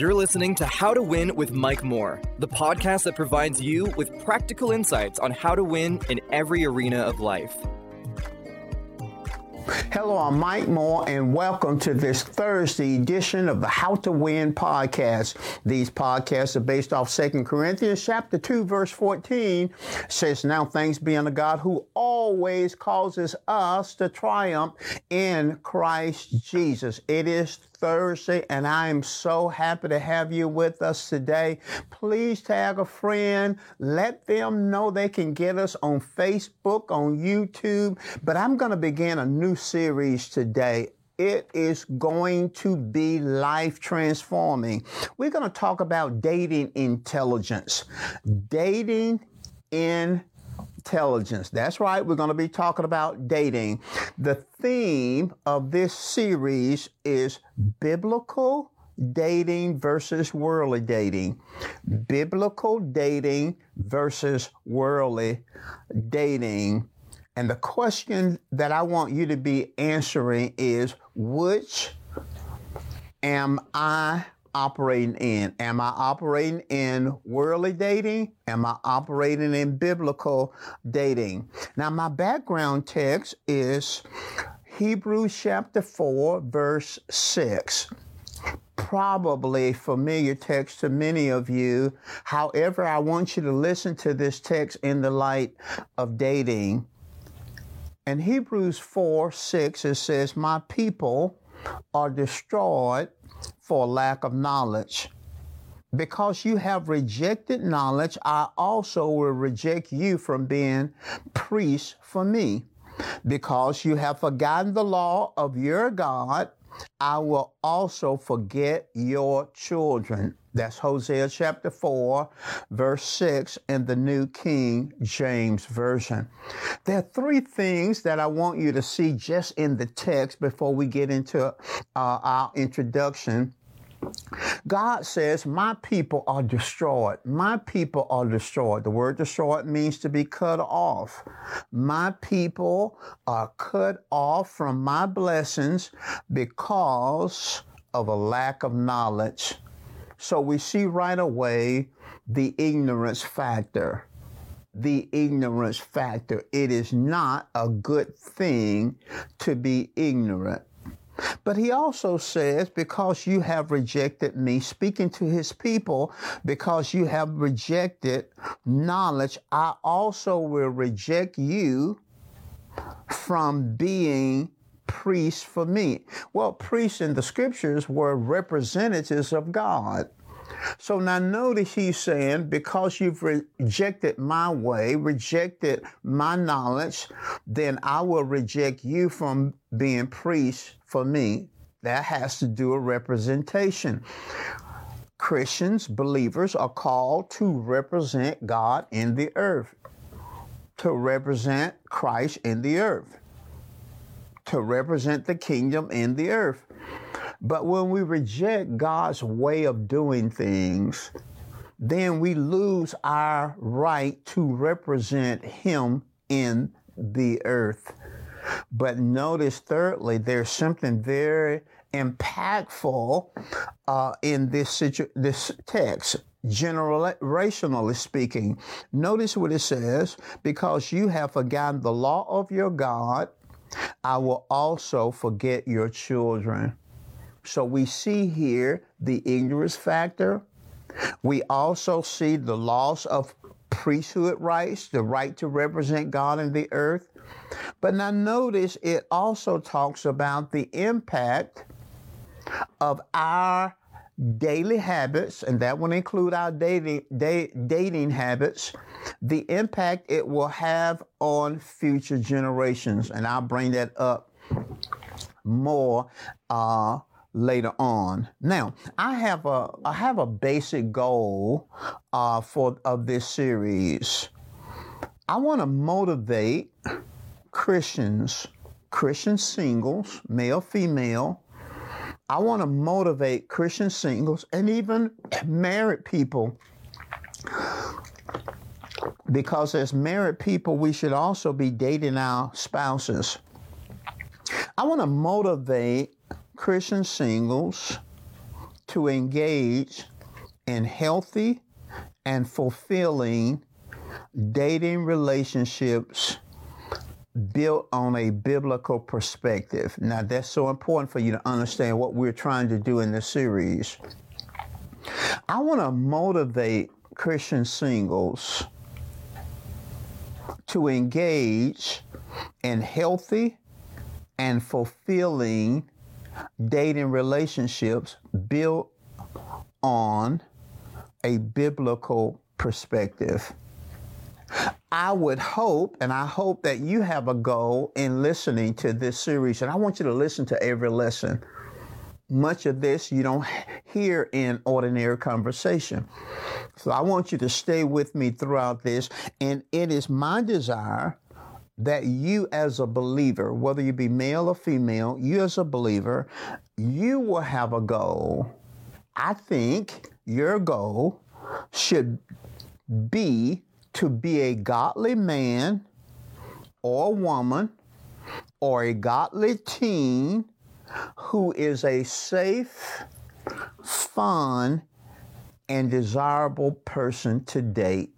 You're listening to How to Win with Mike Moore, the podcast that provides you with practical insights on how to win in every arena of life. Hello, I'm Mike Moore, and welcome to this Thursday edition of the How to Win podcast. These podcasts are based off 2 Corinthians chapter 2, verse 14. says, Now thanks be unto God who always causes us to triumph in Christ Jesus. It is Thursday, and I am so happy to have you with us today. Please tag a friend. Let them know they can get us on Facebook, on YouTube. But I'm going to begin a new series today it is going to be life transforming. We're going to talk about dating intelligence. Dating in intelligence. That's right, we're going to be talking about dating. The theme of this series is biblical dating versus worldly dating. Biblical dating versus worldly dating. And the question that I want you to be answering is which am I operating in? Am I operating in worldly dating? Am I operating in biblical dating? Now, my background text is Hebrews chapter 4, verse 6 probably familiar text to many of you. However, I want you to listen to this text in the light of dating. In Hebrews 4 6, it says, My people are destroyed for lack of knowledge. Because you have rejected knowledge, I also will reject you from being priests for me. Because you have forgotten the law of your God, I will also forget your children. That's Hosea chapter 4, verse 6 in the New King James Version. There are three things that I want you to see just in the text before we get into uh, our introduction. God says, My people are destroyed. My people are destroyed. The word destroyed means to be cut off. My people are cut off from my blessings because of a lack of knowledge. So we see right away the ignorance factor. The ignorance factor. It is not a good thing to be ignorant. But he also says, because you have rejected me, speaking to his people, because you have rejected knowledge, I also will reject you from being priests for me. Well, priests in the scriptures were representatives of God. So now notice he's saying, because you've rejected my way, rejected my knowledge, then I will reject you from being priest for me. That has to do with representation. Christians, believers, are called to represent God in the earth, to represent Christ in the earth, to represent the kingdom in the earth. But when we reject God's way of doing things, then we lose our right to represent Him in the earth. But notice, thirdly, there's something very impactful uh, in this situ- this text. Generationally speaking, notice what it says because you have forgotten the law of your God, I will also forget your children. So we see here the ignorance factor. We also see the loss of priesthood rights, the right to represent God in the earth. But now notice it also talks about the impact of our daily habits, and that will include our dating, da- dating habits, the impact it will have on future generations. And I'll bring that up more uh, later on. Now, I have a I have a basic goal uh, for of this series. I want to motivate Christians, Christian singles, male, female. I want to motivate Christian singles and even married people. Because as married people, we should also be dating our spouses. I want to motivate Christian singles to engage in healthy and fulfilling dating relationships built on a biblical perspective. Now, that's so important for you to understand what we're trying to do in this series. I want to motivate Christian singles to engage in healthy and fulfilling dating relationships built on a biblical perspective. I would hope, and I hope that you have a goal in listening to this series, and I want you to listen to every lesson. Much of this you don't hear in ordinary conversation. So I want you to stay with me throughout this, and it is my desire that you as a believer, whether you be male or female, you as a believer, you will have a goal. I think your goal should be to be a godly man or woman or a godly teen who is a safe, fun, and desirable person to date.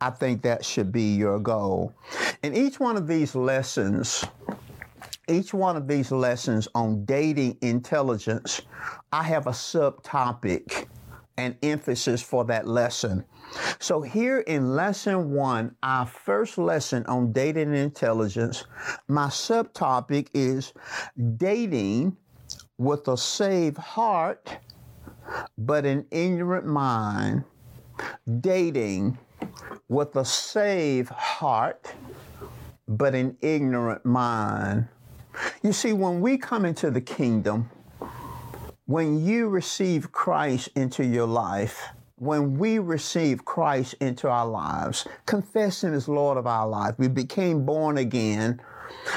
I think that should be your goal. And each one of these lessons, each one of these lessons on dating intelligence, I have a subtopic and emphasis for that lesson. So, here in lesson one, our first lesson on dating intelligence, my subtopic is dating with a saved heart but an ignorant mind. Dating with a saved heart but an ignorant mind. You see, when we come into the kingdom, when you receive Christ into your life, when we receive Christ into our lives, confess Him as Lord of our life, we became born again,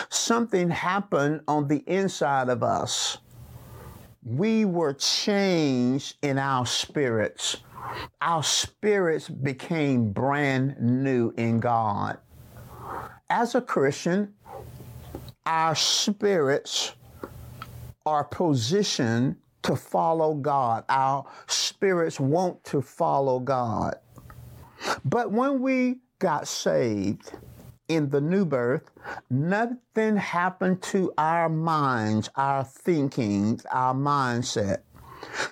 something happened on the inside of us. We were changed in our spirits. Our spirits became brand new in God. As a Christian, our spirits are positioned to follow God. Our spirits want to follow God. But when we got saved in the new birth, nothing happened to our minds, our thinkings, our mindset.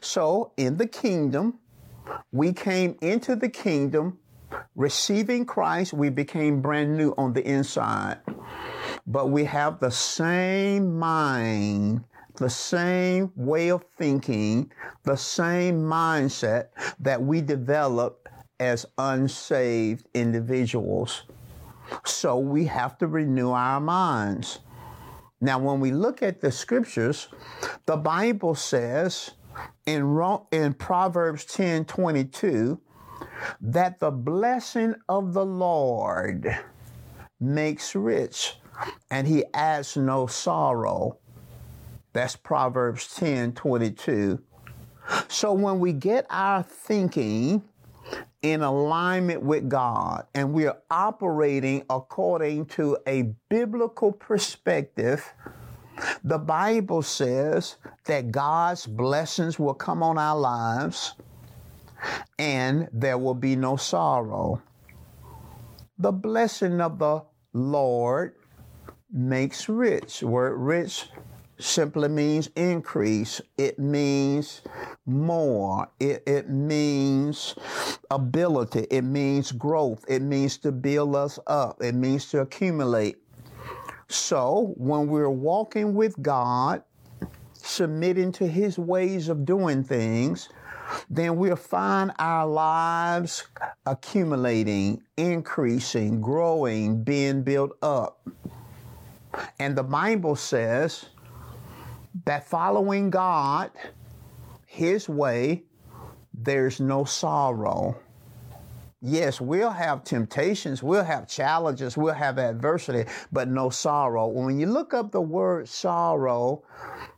So in the kingdom, we came into the kingdom receiving Christ, we became brand new on the inside. But we have the same mind the same way of thinking, the same mindset that we develop as unsaved individuals. So we have to renew our minds. Now, when we look at the scriptures, the Bible says in, in Proverbs 10 22 that the blessing of the Lord makes rich and he adds no sorrow. That's Proverbs 10 22. So when we get our thinking in alignment with God and we are operating according to a biblical perspective, the Bible says that God's blessings will come on our lives and there will be no sorrow. The blessing of the Lord makes rich. Word rich simply means increase. It means more. It, it means ability. It means growth. It means to build us up. It means to accumulate. So when we're walking with God, submitting to His ways of doing things, then we'll find our lives accumulating, increasing, growing, being built up. And the Bible says that following God, His way, there's no sorrow. Yes, we'll have temptations, we'll have challenges, we'll have adversity, but no sorrow. When you look up the word sorrow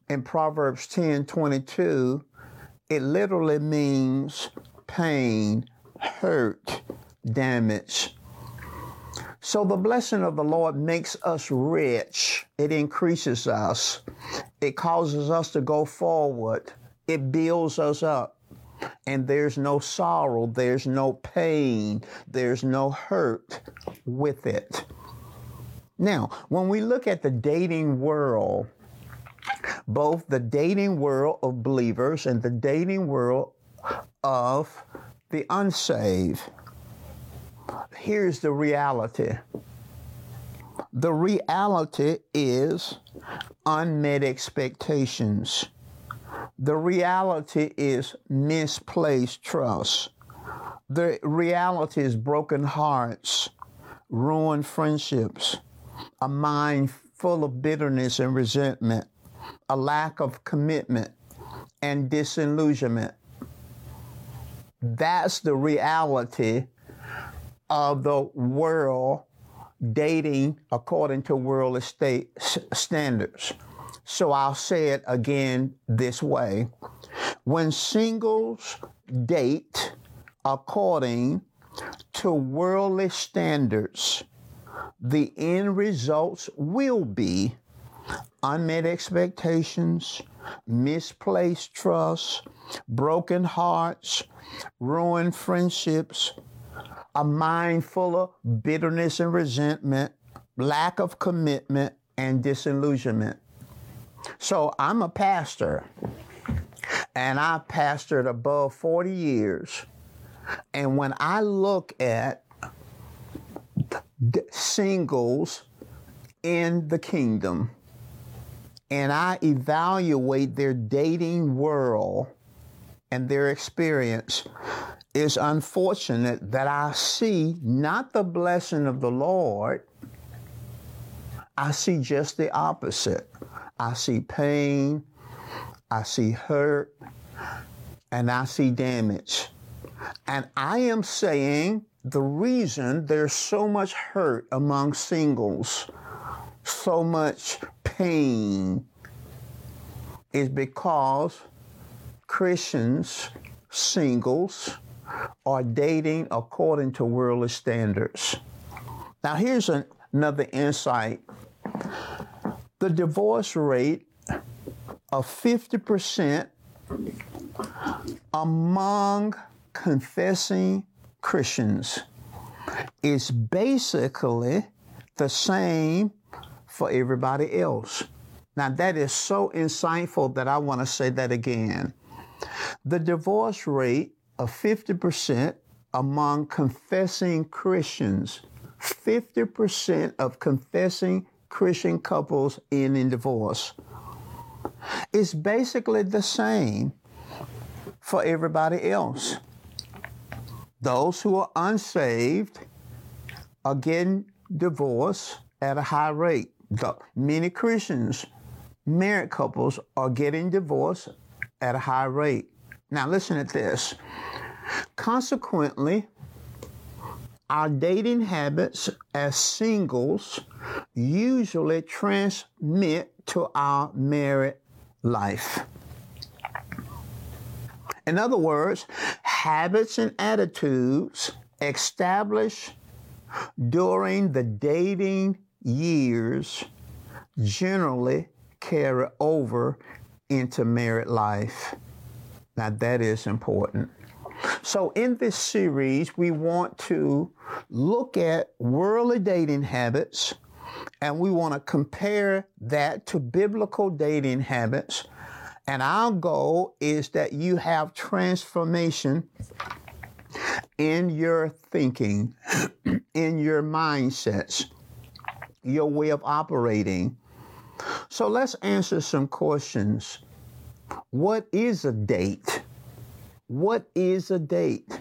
in Proverbs 10 22, it literally means pain, hurt, damage. So the blessing of the Lord makes us rich. It increases us. It causes us to go forward It builds us up. And there's no sorrow, there's no pain, there's no hurt with it. Now, when we look at the dating world, both the dating world of believers and the dating world of the unsaved, here's the reality. The reality is unmet expectations. The reality is misplaced trust. The reality is broken hearts, ruined friendships, a mind full of bitterness and resentment, a lack of commitment and disillusionment. That's the reality of the world dating according to world estate standards. So I'll say it again this way. When singles date according to worldly standards, the end results will be unmet expectations, misplaced trust, broken hearts, ruined friendships, a mind full of bitterness and resentment, lack of commitment, and disillusionment. So I'm a pastor, and I pastored above 40 years. And when I look at singles in the kingdom, and I evaluate their dating world and their experience, is unfortunate that I see not the blessing of the Lord, I see just the opposite. I see pain, I see hurt, and I see damage. And I am saying the reason there's so much hurt among singles, so much pain, is because Christians, singles, are dating according to worldly standards. Now, here's an, another insight the divorce rate of 50% among confessing Christians is basically the same for everybody else. Now, that is so insightful that I want to say that again. The divorce rate of 50% among confessing Christians. 50% of confessing Christian couples in in divorce. It's basically the same for everybody else. Those who are unsaved are getting divorced at a high rate. The, many Christians, married couples, are getting divorced at a high rate. Now, listen to this. Consequently, our dating habits as singles usually transmit to our married life. In other words, habits and attitudes established during the dating years generally carry over into married life. Now, that is important. So, in this series, we want to look at worldly dating habits and we want to compare that to biblical dating habits. And our goal is that you have transformation in your thinking, in your mindsets, your way of operating. So let's answer some questions. What is a date? What is a date?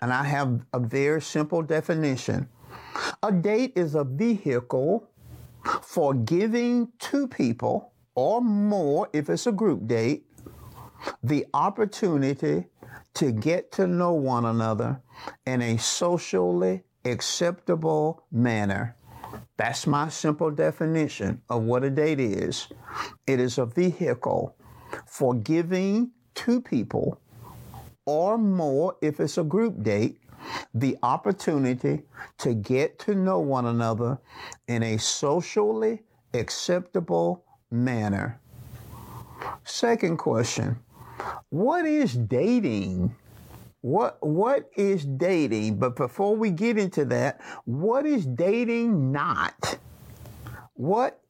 And I have a very simple definition. A date is a vehicle for giving two people or more, if it's a group date, the opportunity to get to know one another in a socially acceptable manner. That's my simple definition of what a date is. It is a vehicle for giving two people or more if it's a group date the opportunity to get to know one another in a socially acceptable manner. Second question what is dating? What what is dating? But before we get into that, what is dating not? What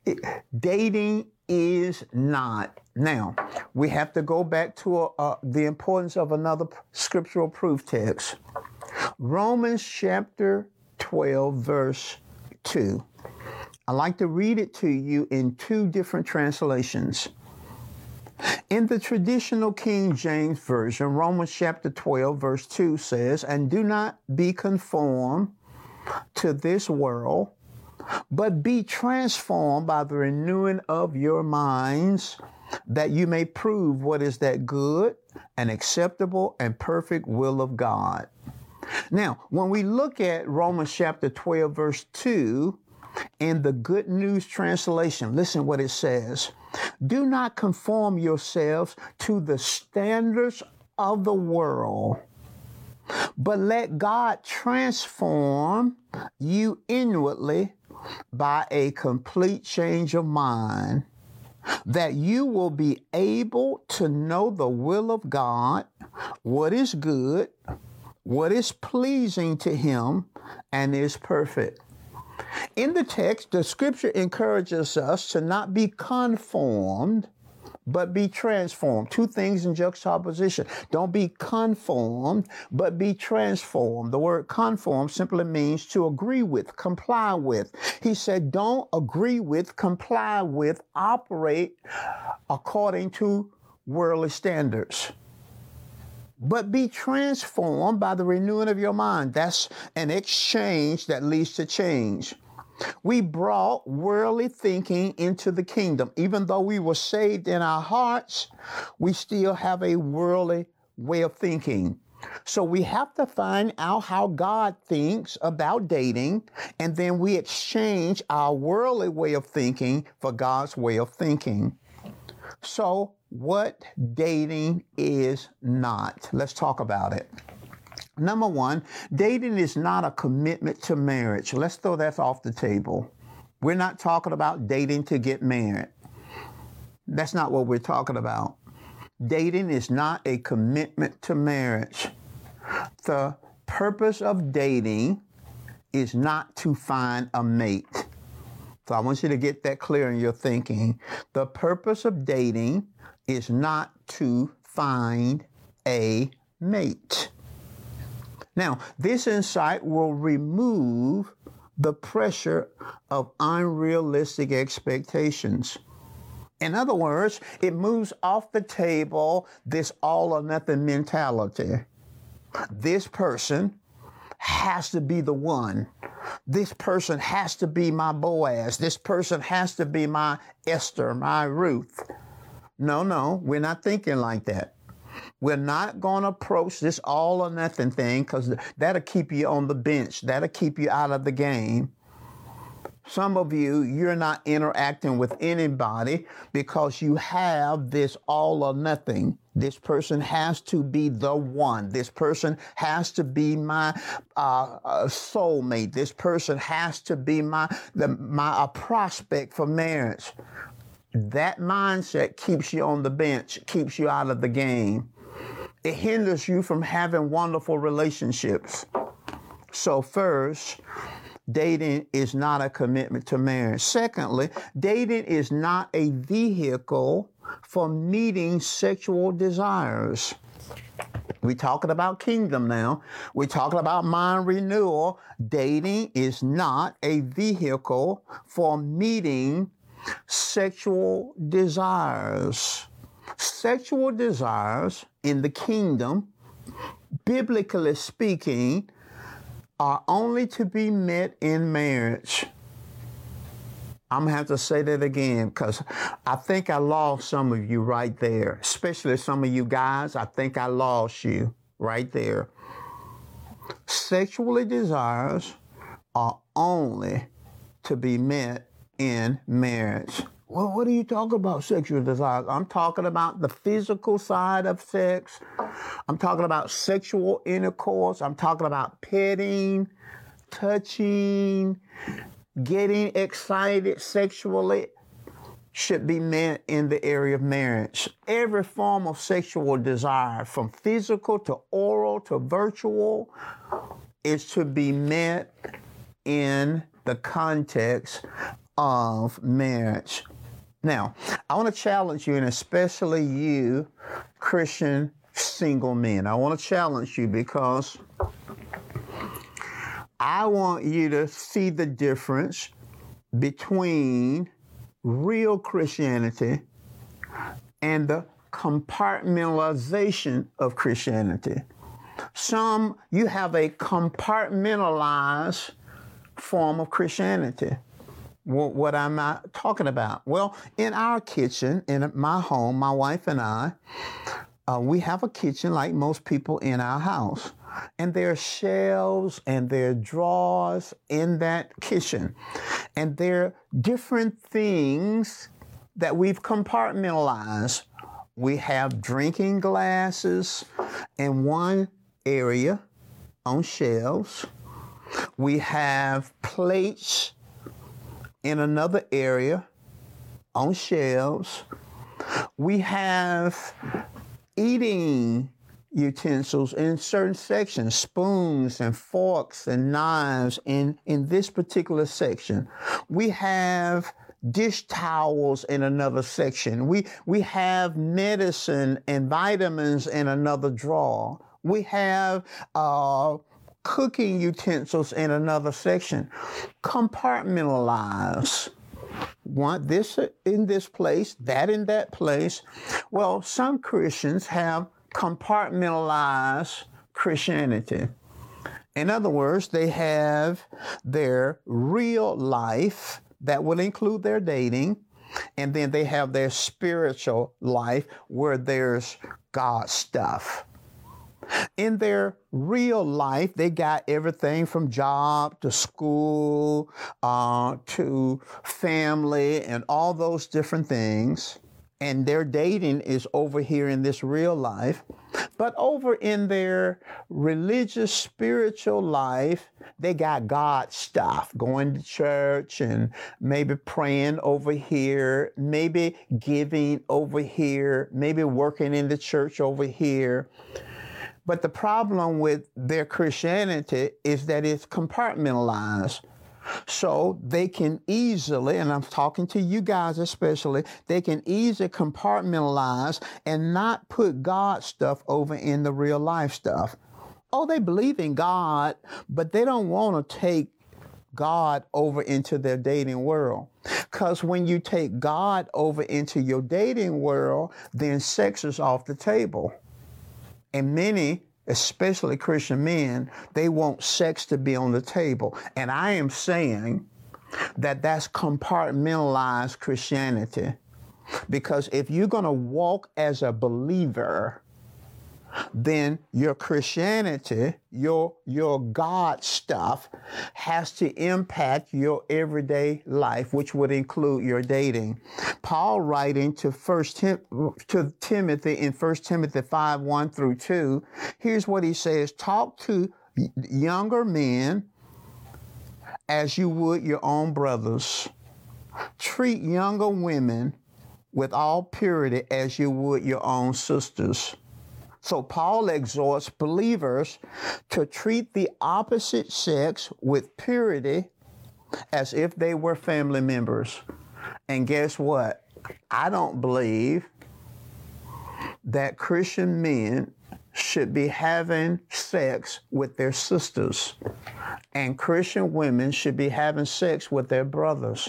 dating is not. Now, we have to go back to uh, the importance of another scriptural proof text. Romans chapter 12, verse 2. I like to read it to you in two different translations. In the traditional King James Version, Romans chapter 12, verse 2 says, And do not be conformed to this world, but be transformed by the renewing of your minds, that you may prove what is that good and acceptable and perfect will of God. Now, when we look at Romans chapter 12, verse 2, in the Good News Translation, listen what it says. Do not conform yourselves to the standards of the world, but let God transform you inwardly by a complete change of mind, that you will be able to know the will of God, what is good, what is pleasing to Him, and is perfect. In the text, the scripture encourages us to not be conformed, but be transformed. Two things in juxtaposition. Don't be conformed, but be transformed. The word conform simply means to agree with, comply with. He said, don't agree with, comply with, operate according to worldly standards but be transformed by the renewing of your mind. That's an exchange that leads to change. We brought worldly thinking into the kingdom. Even though we were saved in our hearts, we still have a worldly way of thinking. So we have to find out how God thinks about dating, and then we exchange our worldly way of thinking for God's way of thinking. So, what dating is not? Let's talk about it. Number one, dating is not a commitment to marriage. Let's throw that off the table. We're not talking about dating to get married. That's not what we're talking about. Dating is not a commitment to marriage. The purpose of dating is not to find a mate. So I want you to get that clear in your thinking. The purpose of dating is not to find a mate. Now, this insight will remove the pressure of unrealistic expectations. In other words, it moves off the table this all or nothing mentality. This person has to be the one. This person has to be my Boaz. This person has to be my Esther, my Ruth. No, no, we're not thinking like that. We're not going to approach this all or nothing thing because that'll keep you on the bench. That'll keep you out of the game. Some of you, you're not interacting with anybody because you have this all or nothing. This person has to be the one. This person has to be my uh, uh, soulmate. This person has to be my the, my a prospect for marriage. That mindset keeps you on the bench, keeps you out of the game. It hinders you from having wonderful relationships. So, first, dating is not a commitment to marriage. Secondly, dating is not a vehicle for meeting sexual desires. We're talking about kingdom now. We're talking about mind renewal. Dating is not a vehicle for meeting sexual desires. Sexual desires in the kingdom, biblically speaking, are only to be met in marriage. I'm gonna have to say that again because I think I lost some of you right there, especially some of you guys. I think I lost you right there. Sexually desires are only to be met in marriage. Well, what are you talking about, sexual desires? I'm talking about the physical side of sex. I'm talking about sexual intercourse. I'm talking about petting, touching, getting excited sexually. should be met in the area of marriage. Every form of sexual desire, from physical to oral to virtual, is to be met in the context of marriage. Now, I want to challenge you, and especially you, Christian single men. I want to challenge you because I want you to see the difference between real Christianity and the compartmentalization of Christianity. Some, you have a compartmentalized form of Christianity. What, what am I talking about? Well, in our kitchen, in my home, my wife and I, uh, we have a kitchen like most people in our house. And there are shelves and there are drawers in that kitchen. And there are different things that we've compartmentalized. We have drinking glasses in one area on shelves. We have plates in another area on shelves. We have eating utensils in certain sections, spoons and forks and knives in, in this particular section. We have dish towels in another section. We, we have medicine and vitamins in another drawer. We have uh, cooking utensils in another section. Compartmentalize. Want this in this place, that in that place. Well, some Christians have compartmentalized Christianity. In other words, they have their real life that will include their dating, and then they have their spiritual life where there's God stuff. In their real life, they got everything from job to school uh, to family and all those different things and their dating is over here in this real life. But over in their religious, spiritual life, they got God stuff, going to church and maybe praying over here, maybe giving over here, maybe working in the church over here. But the problem with their Christianity is that it's compartmentalized. So they can easily, and I'm talking to you guys especially, they can easily compartmentalize and not put God stuff over in the real life stuff. Oh, they believe in God, but they don't want to take God over into their dating world. Because when you take God over into your dating world, then sex is off the table. And many especially Christian men, they want sex to be on the table. And I am saying that that's compartmentalized Christianity. Because if you're going to walk as a believer, then your Christianity, your, your God stuff has to impact your everyday life, which would include your dating. Paul writing to first Tim, to Timothy in 1 Timothy 5, 1 through 2, here's what he says, talk to younger men as you would your own brothers. Treat younger women with all purity as you would your own sisters. So Paul exhorts believers to treat the opposite sex with purity as if they were family members. And guess what? I don't believe that Christian men should be having sex with their sisters, and Christian women should be having sex with their brothers.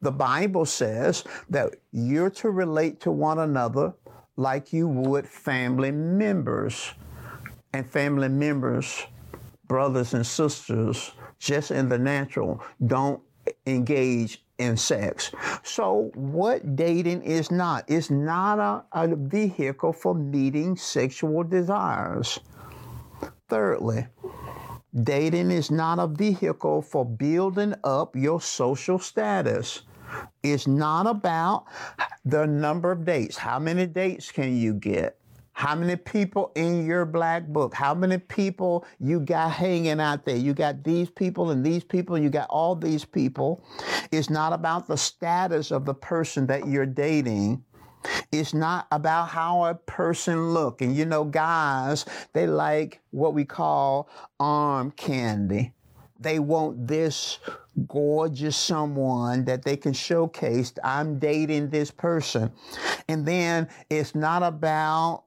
The Bible says that you're to relate to one another like you would family members. And family members, brothers and sisters, just in the natural, don't engage in sex. So, what dating is not? It's not a, a vehicle for meeting sexual desires. Thirdly, dating is not a vehicle for building up your social status. It's not about the number of dates. How many dates can you get? How many people in your black book? How many people you got hanging out there? You got these people and these people, you got all these people. It's not about the status of the person that you're dating. It's not about how a person look. And you know, guys, they like what we call arm candy. They want this gorgeous someone that they can showcase. I'm dating this person. And then it's not about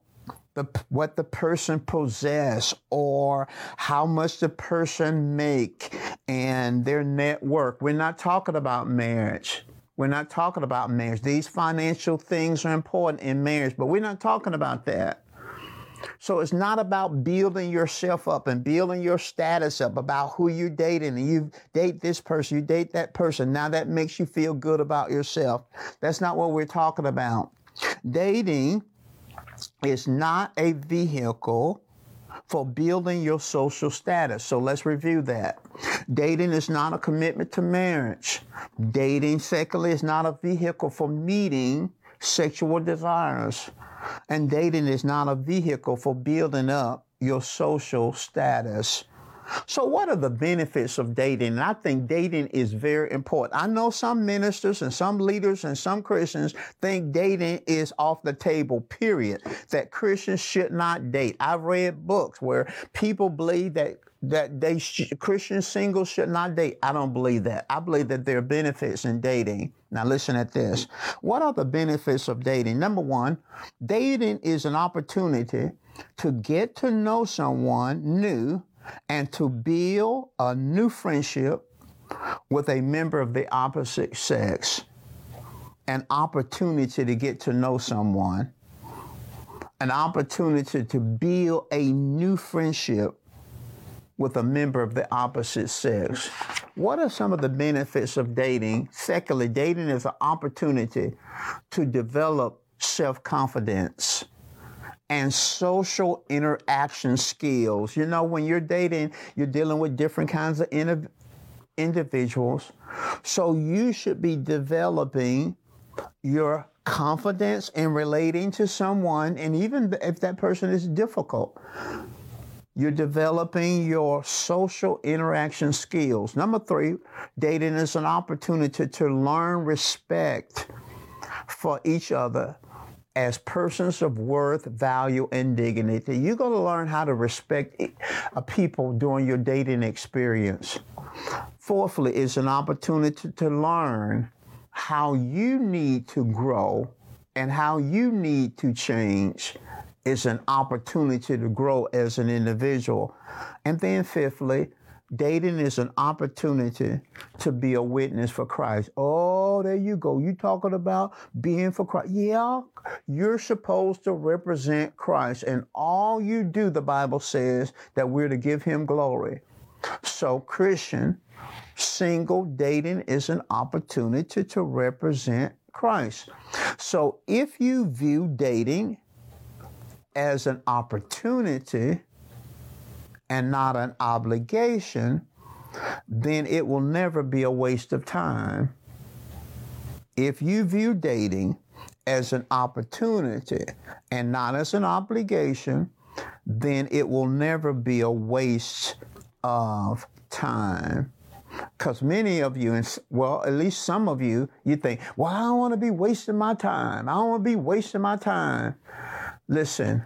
the, what the person possess or how much the person make and their network. We're not talking about marriage. We're not talking about marriage. These financial things are important in marriage, but we're not talking about that. So it's not about building yourself up and building your status up about who you're dating and you date this person, you date that person. Now that makes you feel good about yourself. That's not what we're talking about. Dating is not a vehicle for building your social status. So let's review that. Dating is not a commitment to marriage. Dating, secondly, is not a vehicle for meeting sexual desires. And dating is not a vehicle for building up your social status. So, what are the benefits of dating? And I think dating is very important. I know some ministers and some leaders and some Christians think dating is off the table, period, that Christians should not date. I've read books where people believe that that they sh- Christian singles should not date. I don't believe that. I believe that there are benefits in dating. Now listen at this. What are the benefits of dating? Number one, dating is an opportunity to get to know someone new and to build a new friendship with a member of the opposite sex, an opportunity to get to know someone, an opportunity to build a new friendship with a member of the opposite sex. What are some of the benefits of dating? Secondly, dating is an opportunity to develop self confidence and social interaction skills. You know, when you're dating, you're dealing with different kinds of individuals. So you should be developing your confidence in relating to someone, and even if that person is difficult. You're developing your social interaction skills. Number three, dating is an opportunity to learn respect for each other as persons of worth, value, and dignity. You're going to learn how to respect a uh, people during your dating experience. Fourthly, it's an opportunity to learn how you need to grow and how you need to change. It's an opportunity to grow as an individual. And then, fifthly, Dating is an opportunity to be a witness for Christ. Oh, there you go. You talking about being for Christ. Yeah, you're supposed to represent Christ. And all you do, the Bible says, that we're to give him glory. So, Christian, single dating is an opportunity to represent Christ. So, if you view dating as an opportunity, and not an obligation, then it will never be a waste of time. If you view dating as an opportunity and not as an obligation, then it will never be a waste of time. Because many of you, well, at least some of you, you think, well, I don't want to be wasting my time. I don't want to be wasting my time. Listen,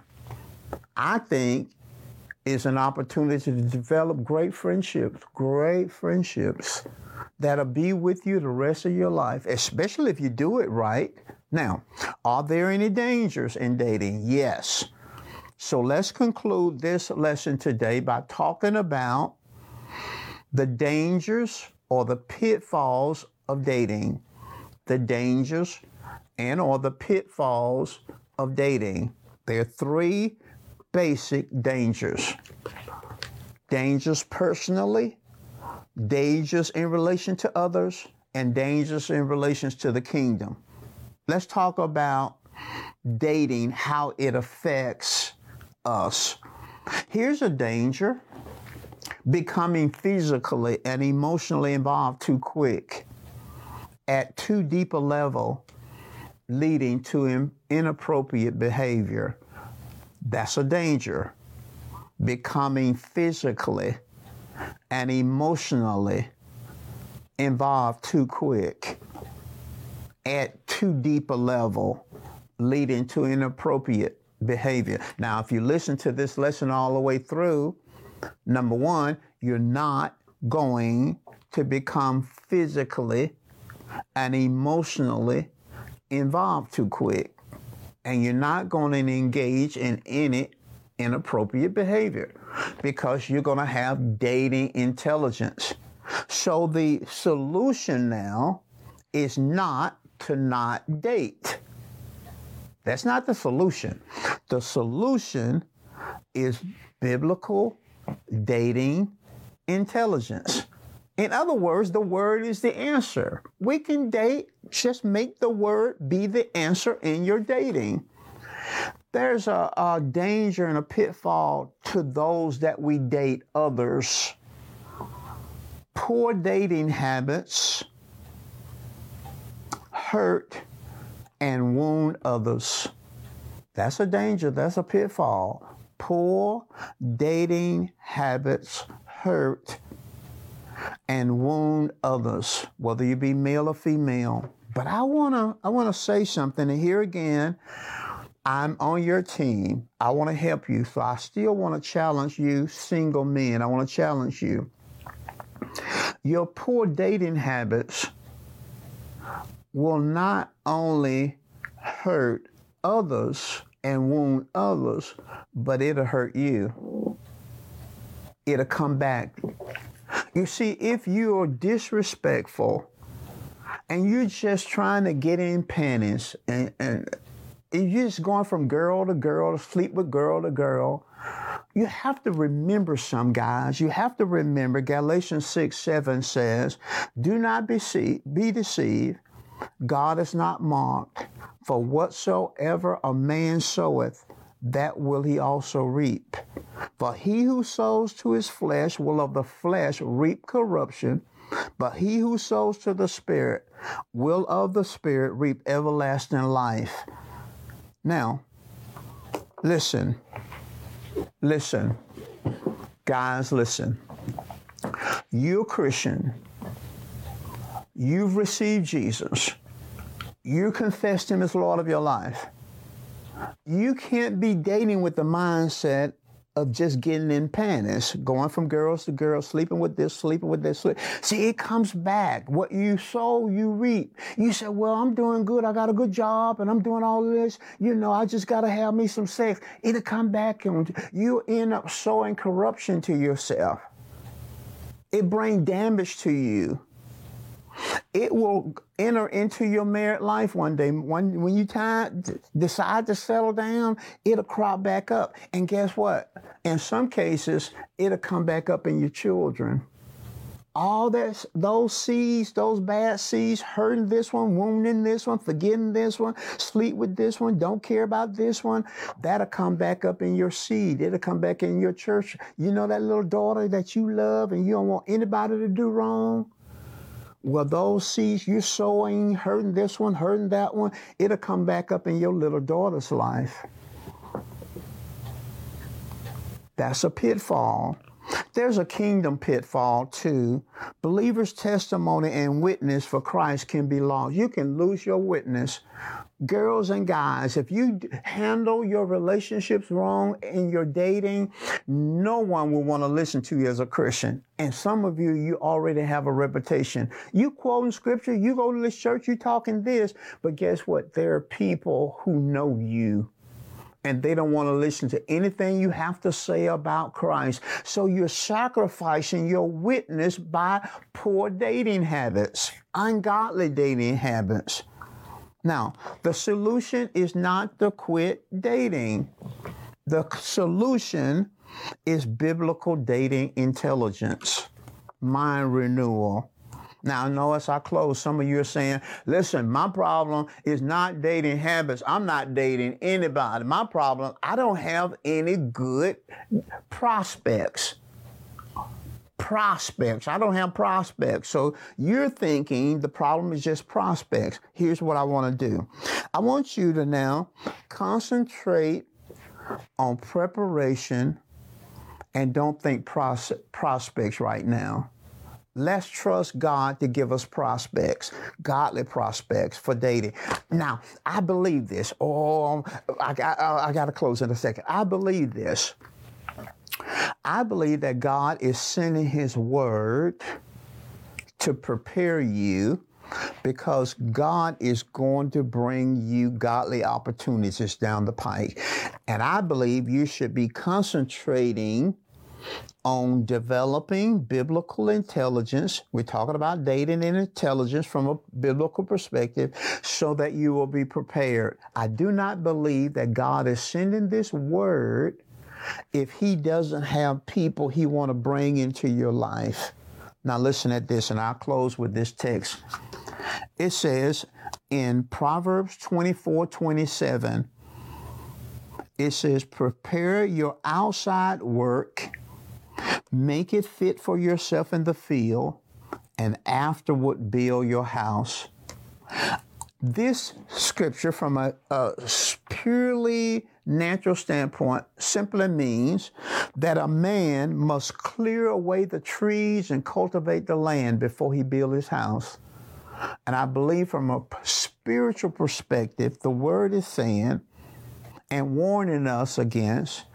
I think it's an opportunity to develop great friendships, great friendships that'll be with you the rest of your life, especially if you do it right. Now, are there any dangers in dating? Yes. So let's conclude this lesson today by talking about the dangers or the pitfalls of dating. The dangers and or the pitfalls of dating. There are three basic dangers dangers personally, dangers in relation to others, and dangers in relations to the kingdom. Let's talk about dating, how it affects us. Here's a danger becoming physically and emotionally involved too quick at too deep a level, leading to inappropriate behavior That's a danger. Becoming physically and emotionally involved too quick at too deep a level, leading to inappropriate behavior. Now, if you listen to this lesson all the way through, number one, you're not going to become physically and emotionally involved too quick. And you're not going to engage in any inappropriate behavior because you're going to have dating intelligence. So the solution now is not to not date. That's not the solution. The solution is biblical dating intelligence. In other words, the word is the answer. We can date, just make the word be the answer in your dating. There's a, a danger and a pitfall to those that we date others. Poor dating habits hurt and wound others. That's a danger, that's a pitfall. Poor dating habits hurt and wound others, whether you be male or female. But I wanna I wanna say something, and here again, I'm on your team. I want to help you. So I still want to challenge you, single men. I want to challenge you. Your poor dating habits will not only hurt others and wound others, but it'll hurt you. It'll come back. You see, if you're disrespectful and you're just trying to get in panties and, and you're just going from girl to girl to sleep with girl to girl, you have to remember some guys. You have to remember Galatians 6 7 says, Do not be, be deceived. God is not mocked. For whatsoever a man soweth, that will he also reap. For he who sows to his flesh will of the flesh reap corruption, but he who sows to the Spirit will of the Spirit reap everlasting life. Now, listen, listen, guys, listen. You're a Christian. You've received Jesus. You confessed Him as Lord of your life. You can't be dating with the mindset of just getting in panties, going from girls to girls, sleeping with this, sleeping with this. See, it comes back. What you sow, you reap. You say, well, I'm doing good. I got a good job and I'm doing all this. You know, I just got to have me some sex. It'll come back and you end up sowing corruption to yourself. It brings damage to you it will enter into your married life one day. When, when you decide to settle down, it'll crop back up. And guess what? In some cases, it'll come back up in your children. All that, those seeds, those bad seeds, hurting this one, wounding this one, forgetting this one, sleep with this one, don't care about this one, that'll come back up in your seed. It'll come back in your church. You know that little daughter that you love and you don't want anybody to do wrong? Well, those seeds you're sowing, hurting this one, hurting that one, it'll come back up in your little daughter's life. That's a pitfall. There's a kingdom pitfall too. Believers' testimony and witness for Christ can be lost. You can lose your witness. Girls and guys, if you handle your relationships wrong in your dating, no one will want to listen to you as a Christian. And some of you, you already have a reputation. You quoting scripture, you go to this church, you talking this, but guess what? There are people who know you and they don't want to listen to anything you have to say about Christ. So you're sacrificing your witness by poor dating habits, ungodly dating habits. Now, the solution is not to quit dating. The solution is biblical dating intelligence, mind renewal, now, I know as I close, some of you are saying, listen, my problem is not dating habits. I'm not dating anybody. My problem, I don't have any good prospects. Prospects. I don't have prospects. So you're thinking the problem is just prospects. Here's what I want to do I want you to now concentrate on preparation and don't think pros- prospects right now. Let's trust God to give us prospects, godly prospects for dating. Now, I believe this. Oh, I, I, I got to close in a second. I believe this. I believe that God is sending His word to prepare you because God is going to bring you godly opportunities down the pike. And I believe you should be concentrating on developing biblical intelligence. We're talking about dating and intelligence from a biblical perspective so that you will be prepared. I do not believe that God is sending this word if he doesn't have people he want to bring into your life. Now listen at this and I'll close with this text. It says in Proverbs 24, 27, it says, prepare your outside work Make it fit for yourself in the field, and afterward build your house. This scripture, from a, a purely natural standpoint, simply means that a man must clear away the trees and cultivate the land before he build his house. And I believe from a spiritual perspective, the word is saying and warning us against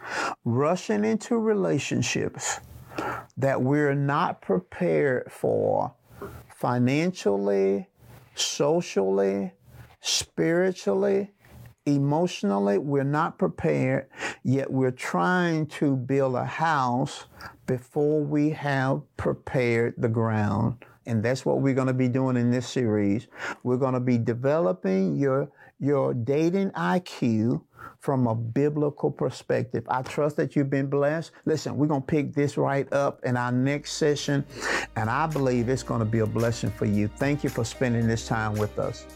rushing into relationships that we're not prepared for financially, socially, spiritually, emotionally. We're not prepared, yet we're trying to build a house before we have prepared the ground. And that's what we're going to be doing in this series. We're going to be developing your, your dating IQ from a biblical perspective. I trust that you've been blessed. Listen, we're going to pick this right up in our next session, and I believe it's going to be a blessing for you. Thank you for spending this time with us.